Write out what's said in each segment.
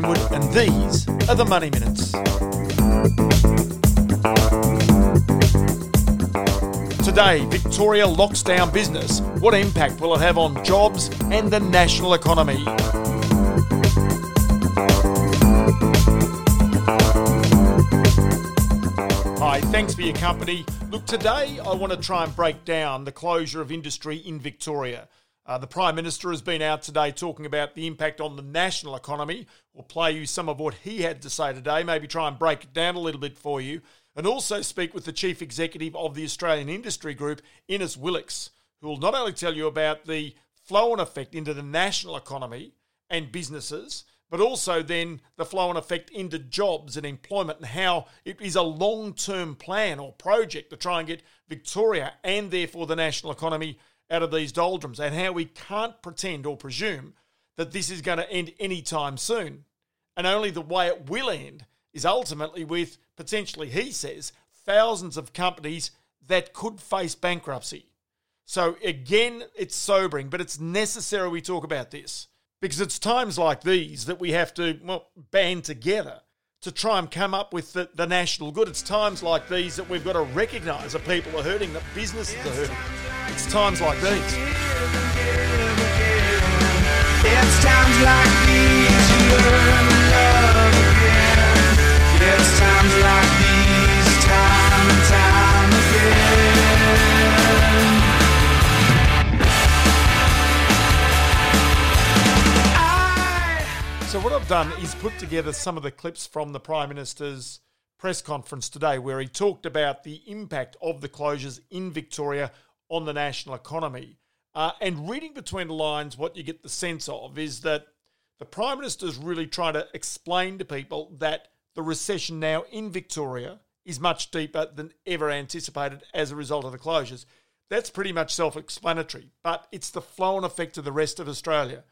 Greenwood, and these are the Money Minutes. Today, Victoria locks down business. What impact will it have on jobs and the national economy? Hi, thanks for your company. Look, today I want to try and break down the closure of industry in Victoria. Uh, the Prime Minister has been out today talking about the impact on the national economy. We'll play you some of what he had to say today, maybe try and break it down a little bit for you, and also speak with the Chief Executive of the Australian Industry Group, Innes Willox, who will not only tell you about the flow and effect into the national economy and businesses, but also then the flow and effect into jobs and employment and how it is a long term plan or project to try and get Victoria and therefore the national economy out of these doldrums and how we can't pretend or presume that this is going to end anytime soon. And only the way it will end is ultimately with potentially, he says, thousands of companies that could face bankruptcy. So again, it's sobering, but it's necessary we talk about this because it's times like these that we have to well, band together to try and come up with the, the national good. It's times like these that we've got to recognise that people are hurting, that businesses are hurting. It's times like these. It's times like these you learn love again. It's times like these, time and time again. So what I've done is put together some of the clips from the Prime Minister's press conference today where he talked about the impact of the closures in Victoria on the national economy. Uh, and reading between the lines, what you get the sense of is that the Prime Minister is really trying to explain to people that the recession now in Victoria is much deeper than ever anticipated as a result of the closures. That's pretty much self explanatory, but it's the flow and effect of the rest of Australia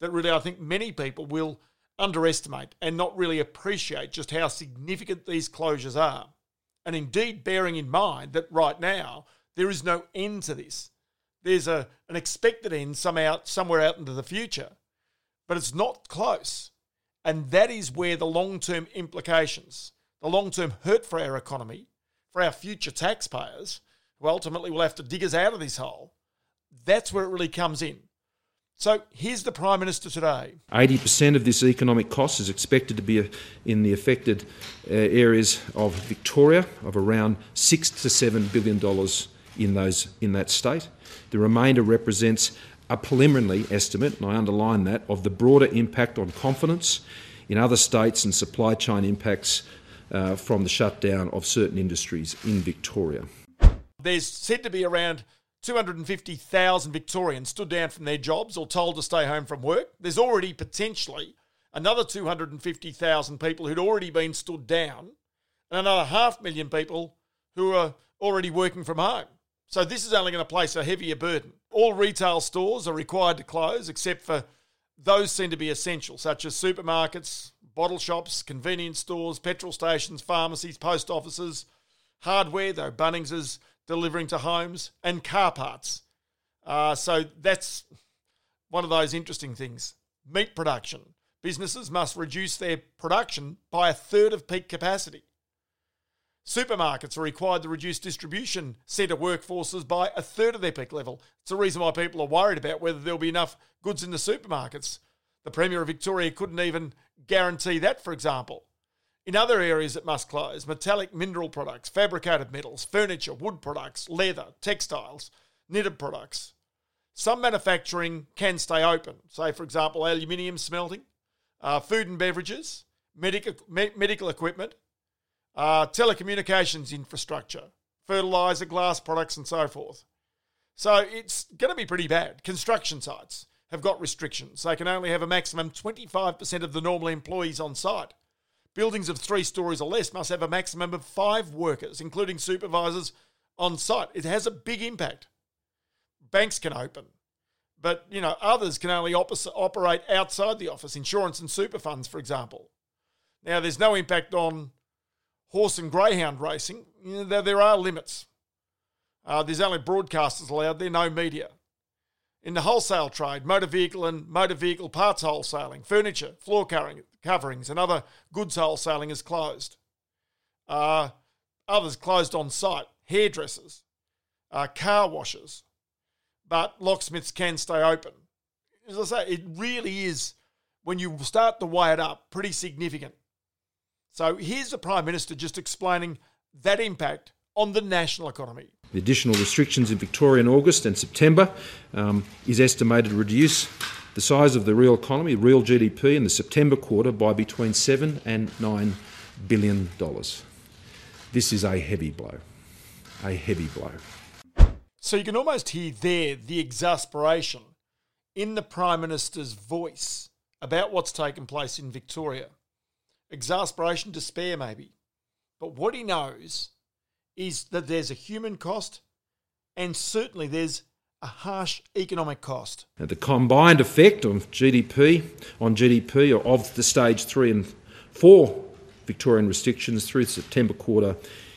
that really I think many people will underestimate and not really appreciate just how significant these closures are. And indeed, bearing in mind that right now, there is no end to this. There's a, an expected end somehow, somewhere out into the future, but it's not close. And that is where the long term implications, the long term hurt for our economy, for our future taxpayers, who ultimately will have to dig us out of this hole, that's where it really comes in. So here's the Prime Minister today. 80% of this economic cost is expected to be in the affected uh, areas of Victoria, of around six to seven billion dollars in, those, in that state. The remainder represents a preliminary estimate, and I underline that, of the broader impact on confidence in other states and supply chain impacts uh, from the shutdown of certain industries in Victoria. There's said to be around 250,000 Victorians stood down from their jobs or told to stay home from work. There's already potentially another 250,000 people who'd already been stood down, and another half million people who are already working from home. So this is only going to place a heavier burden. All retail stores are required to close except for those seem to be essential, such as supermarkets, bottle shops, convenience stores, petrol stations, pharmacies, post offices, hardware, though Bunnings is delivering to homes, and car parts. Uh, so that's one of those interesting things. Meat production. Businesses must reduce their production by a third of peak capacity. Supermarkets are required to reduce distribution centre workforces by a third of their peak level. It's the reason why people are worried about whether there'll be enough goods in the supermarkets. The Premier of Victoria couldn't even guarantee that, for example. In other areas that must close, metallic mineral products, fabricated metals, furniture, wood products, leather, textiles, knitted products. Some manufacturing can stay open, say, for example, aluminium smelting, uh, food and beverages, medical, me- medical equipment, uh, telecommunications infrastructure, fertilizer, glass products, and so forth. So it's going to be pretty bad. Construction sites have got restrictions. They can only have a maximum 25% of the normal employees on site. Buildings of three stories or less must have a maximum of five workers, including supervisors, on site. It has a big impact. Banks can open, but you know others can only op- operate outside the office. Insurance and super funds, for example. Now, there's no impact on horse and greyhound racing, you know, there, there, are limits. Uh, there's only broadcasters allowed there, are no media. In the wholesale trade, motor vehicle and motor vehicle parts wholesaling, furniture, floor coverings, and other goods wholesaling is closed. Uh, others closed on site, hairdressers, uh, car washers, but locksmiths can stay open. As I say, it really is, when you start to weigh it up, pretty significant. So here's the Prime Minister just explaining that impact on the national economy. The additional restrictions in Victoria in August and September um, is estimated to reduce the size of the real economy, real GDP, in the September quarter by between seven and nine billion dollars. This is a heavy blow. A heavy blow. So you can almost hear there the exasperation in the Prime Minister's voice about what's taken place in Victoria. Exasperation, despair, maybe. But what he knows is that there's a human cost and certainly there's a harsh economic cost. The combined effect of GDP on GDP of the stage three and four Victorian restrictions through September quarter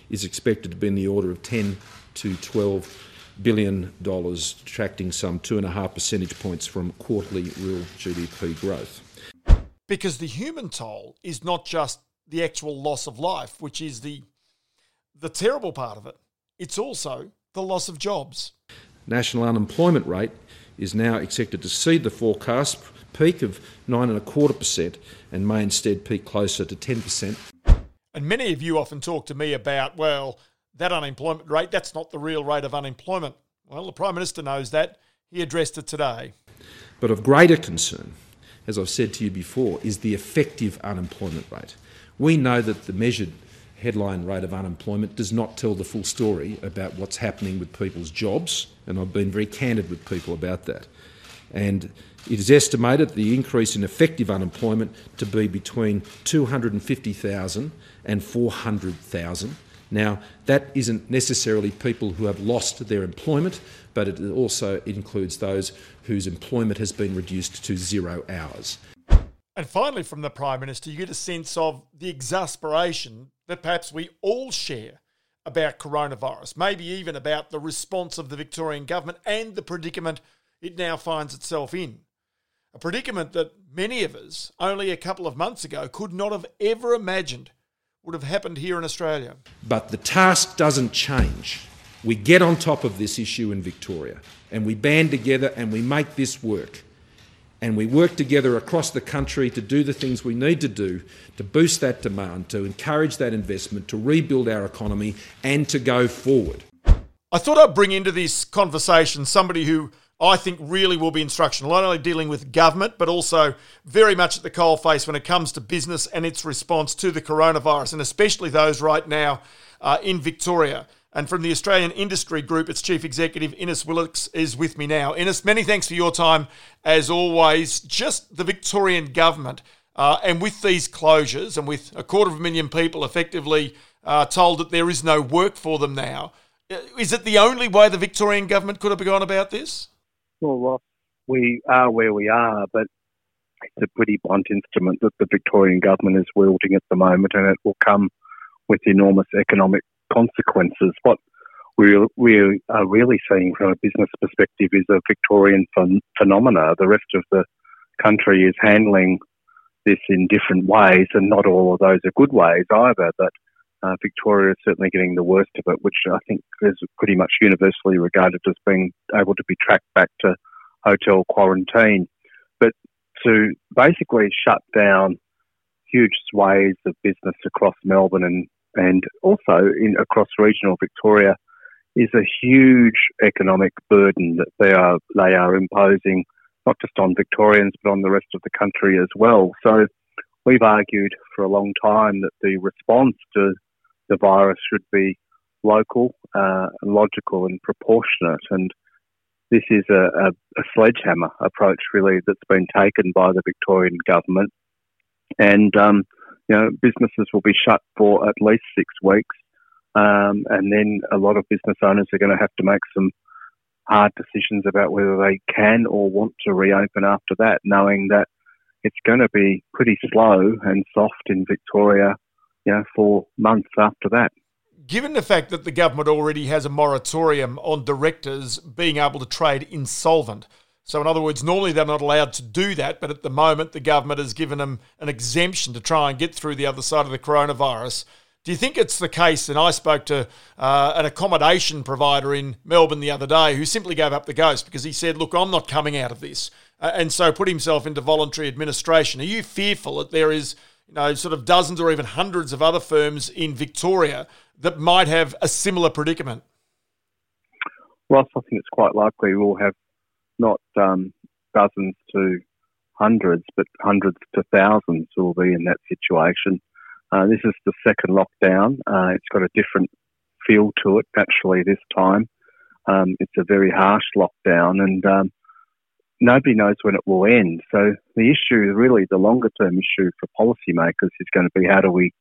is expected to be in the order of 10 to 12 billion dollars, detracting some two and a half percentage points from quarterly real GDP growth. Because the human toll is not just the actual loss of life, which is the the terrible part of it. It's also the loss of jobs. National unemployment rate is now expected to exceed the forecast peak of nine and a quarter percent and may instead peak closer to 10%. And many of you often talk to me about, well, that unemployment rate, that's not the real rate of unemployment. Well, the Prime Minister knows that. He addressed it today. But of greater concern, as I've said to you before, is the effective unemployment rate. We know that the measured headline rate of unemployment does not tell the full story about what's happening with people's jobs, and I've been very candid with people about that. And it is estimated the increase in effective unemployment to be between 250,000 and 400,000. Now, that isn't necessarily people who have lost their employment, but it also includes those whose employment has been reduced to zero hours. And finally, from the Prime Minister, you get a sense of the exasperation that perhaps we all share about coronavirus, maybe even about the response of the Victorian government and the predicament it now finds itself in. A predicament that many of us, only a couple of months ago, could not have ever imagined would have happened here in Australia. But the task doesn't change. We get on top of this issue in Victoria and we band together and we make this work and we work together across the country to do the things we need to do to boost that demand, to encourage that investment, to rebuild our economy, and to go forward. I thought I'd bring into this conversation somebody who I think really will be instructional, not only dealing with government, but also very much at the coalface when it comes to business and its response to the coronavirus, and especially those right now uh, in Victoria. And from the Australian Industry Group, its Chief Executive, Innes Willox, is with me now. Innes, many thanks for your time, as always. Just the Victorian government, uh, and with these closures, and with a quarter of a million people effectively uh, told that there is no work for them now, uh, is it the only way the Victorian government could have gone about this? Well, we are where we are, but it's a pretty blunt instrument that the Victorian government is wielding at the moment, and it will come with enormous economic consequences. What we we are really seeing from a business perspective is a Victorian ph- phenomena. The rest of the country is handling this in different ways, and not all of those are good ways either. But uh, Victoria is certainly getting the worst of it, which I think is pretty much universally regarded as being able to be tracked back to hotel quarantine. But to basically shut down huge swathes of business across Melbourne and and also in across regional Victoria is a huge economic burden that they are they are imposing not just on Victorians but on the rest of the country as well. So we've argued for a long time that the response to the virus should be local, uh, logical, and proportionate. And this is a, a, a sledgehammer approach really that's been taken by the Victorian government. And um, you know, businesses will be shut for at least six weeks. Um, and then a lot of business owners are going to have to make some hard decisions about whether they can or want to reopen after that, knowing that it's going to be pretty slow and soft in Victoria, you know, for months after that. Given the fact that the government already has a moratorium on directors being able to trade insolvent So, in other words, normally they're not allowed to do that, but at the moment, the government has given them an exemption to try and get through the other side of the coronavirus. Do you think it's the case? And I spoke to uh, an accommodation provider in Melbourne the other day who simply gave up the ghost because he said, Look, I'm not coming out of this. Uh, and so put himself into voluntary administration. Are you fearful that there is, you know, sort of dozens or even hundreds of other firms in Victoria that might have a similar predicament? Ross, I think it's quite likely we'll have not um, dozens to hundreds, but hundreds to thousands will be in that situation. Uh, this is the second lockdown. Uh, it's got a different feel to it, actually, this time. Um, it's a very harsh lockdown, and um, nobody knows when it will end. So the issue, really, the longer term issue for policymakers is going to be how do we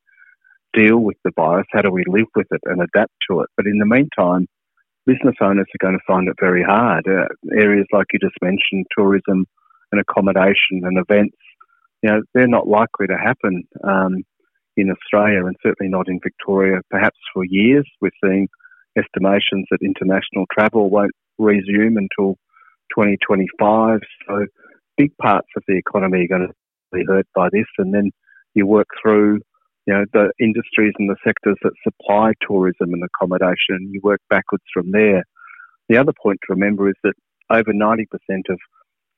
deal with the virus? How do we live with it and adapt to it? But in the meantime, business owners are going to find it very hard. Uh, areas like you just mentioned, tourism and accommodation and events, you know, they're not likely to happen um, in Australia and certainly not in Victoria, perhaps for years. We're seeing estimations that international travel won't resume until 2025. So big parts of the economy are going to be hurt by this. And then you work through you know, the industries and the sectors that supply tourism and accommodation. You work backwards from there. The other point to remember is that over 90% of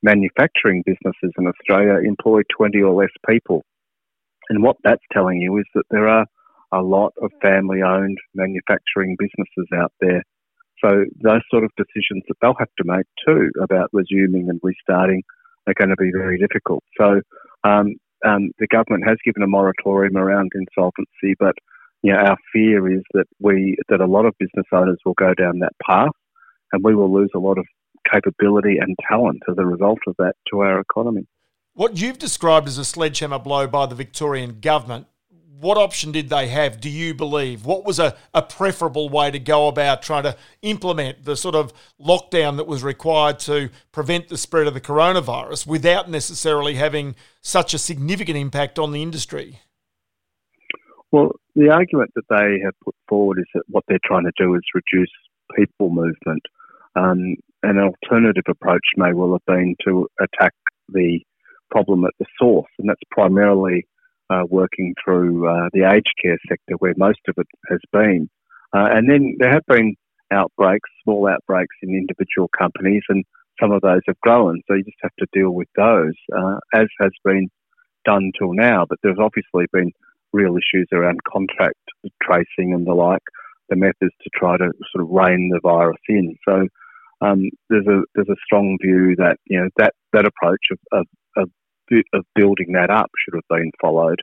manufacturing businesses in Australia employ 20 or less people. And what that's telling you is that there are a lot of family owned manufacturing businesses out there. So those sort of decisions that they'll have to make too about resuming and restarting are going to be very difficult. So um, um, the government has given a moratorium around insolvency, but you know, our fear is that we that a lot of business owners will go down that path, and we will lose a lot of capability and talent as a result of that to our economy. What you've described as a sledgehammer blow by the Victorian government what option did they have, do you believe? What was a, a preferable way to go about trying to implement the sort of lockdown that was required to prevent the spread of the coronavirus without necessarily having such a significant impact on the industry? Well, the argument that they have put forward is that what they're trying to do is reduce people movement. Um, an alternative approach may well have been to attack the problem at the source, and that's primarily uh, working through uh, the aged care sector where most of it has been. Uh, and then there have been outbreaks, small outbreaks in individual companies, and some of those have grown. So you just have to deal with those, uh, as has been done till now. But there's obviously been real issues around contract tracing and the like, the methods to try to sort of rein the virus in. So um, there's a there's a strong view that you know that that approach of, of, of of building that up should have been followed.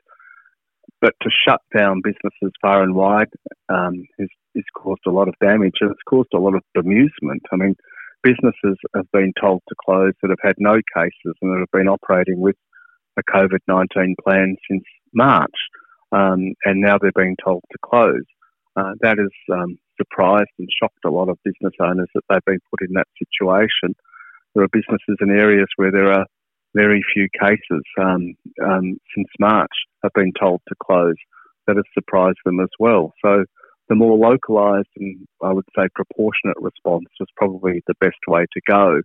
But to shut down businesses far and wide um, has, has caused a lot of damage and it's caused a lot of bemusement. I mean, businesses have been told to close that have had no cases and that have been operating with a COVID 19 plan since March, um, and now they're being told to close. Uh, that has um, surprised and shocked a lot of business owners that they've been put in that situation. There are businesses in areas where there are very few cases um, um, since March have been told to close. That has surprised them as well. So the more localised and I would say proportionate response was probably the best way to go.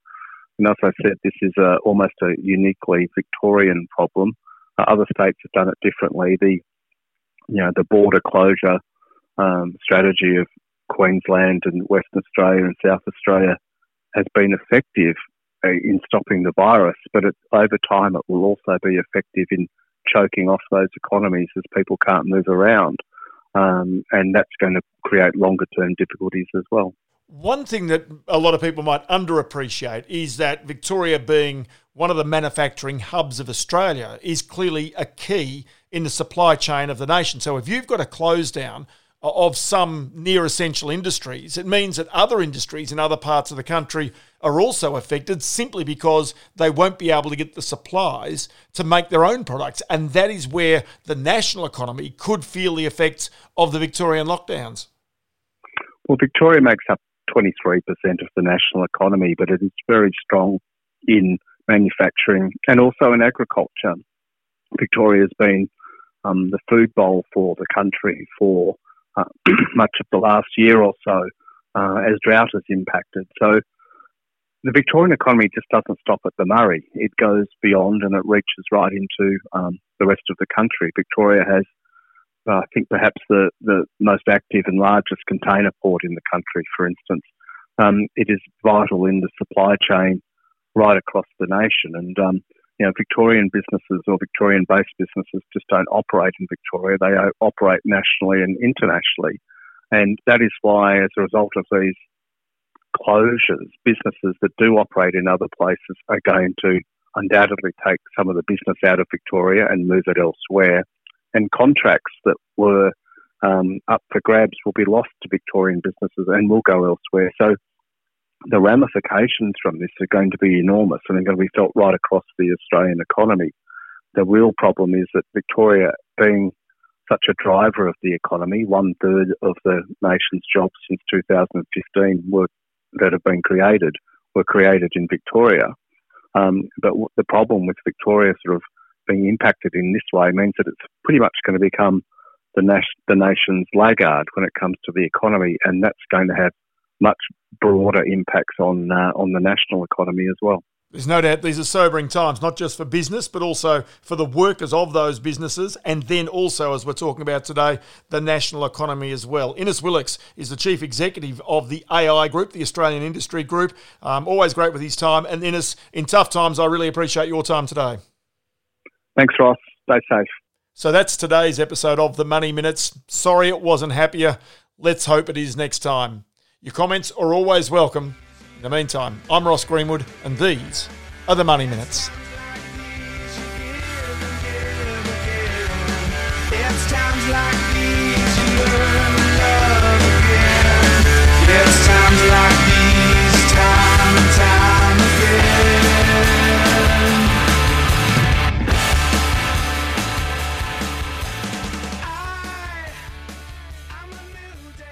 And as I said, this is a, almost a uniquely Victorian problem. Uh, other states have done it differently. The you know the border closure um, strategy of Queensland and Western Australia and South Australia has been effective in stopping the virus, but it, over time it will also be effective in choking off those economies as people can't move around. Um, and that's going to create longer term difficulties as well. One thing that a lot of people might underappreciate is that Victoria, being one of the manufacturing hubs of Australia, is clearly a key in the supply chain of the nation. So if you've got a close down of some near essential industries, it means that other industries in other parts of the country are also affected simply because they won't be able to get the supplies to make their own products. And that is where the national economy could feel the effects of the Victorian lockdowns. Well, Victoria makes up 23% of the national economy, but it is very strong in manufacturing and also in agriculture. Victoria has been um, the food bowl for the country for uh, much of the last year or so uh, as drought has impacted. So the Victorian economy just doesn't stop at the Murray. It goes beyond and it reaches right into um, the rest of the country. Victoria has, uh, I think, perhaps the, the most active and largest container port in the country, for instance. Um, it is vital in the supply chain right across the nation. And, um, you know, Victorian businesses or Victorian based businesses just don't operate in Victoria. They operate nationally and internationally. And that is why, as a result of these closures, businesses that do operate in other places are going to undoubtedly take some of the business out of Victoria and move it elsewhere. And contracts that were um, up for grabs will be lost to Victorian businesses and will go elsewhere. So the ramifications from this are going to be enormous and they're going to be felt right across the Australian economy. The real problem is that Victoria, being such a driver of the economy, one third of the nation's jobs since 2015 were that have been created were created in Victoria. Um, but the problem with Victoria sort of being impacted in this way means that it's pretty much going to become the, nas- the nation's laggard when it comes to the economy, and that's going to have much broader impacts on uh, on the national economy as well. There's no doubt these are sobering times, not just for business, but also for the workers of those businesses, and then also, as we're talking about today, the national economy as well. Innes Willox is the chief executive of the AI Group, the Australian Industry Group. Um, always great with his time. And Innes, in tough times, I really appreciate your time today. Thanks, Ross. Stay safe. So that's today's episode of the Money Minutes. Sorry it wasn't happier. Let's hope it is next time. Your comments are always welcome. In the meantime, I'm Ross Greenwood, and these are the Money Minutes. Like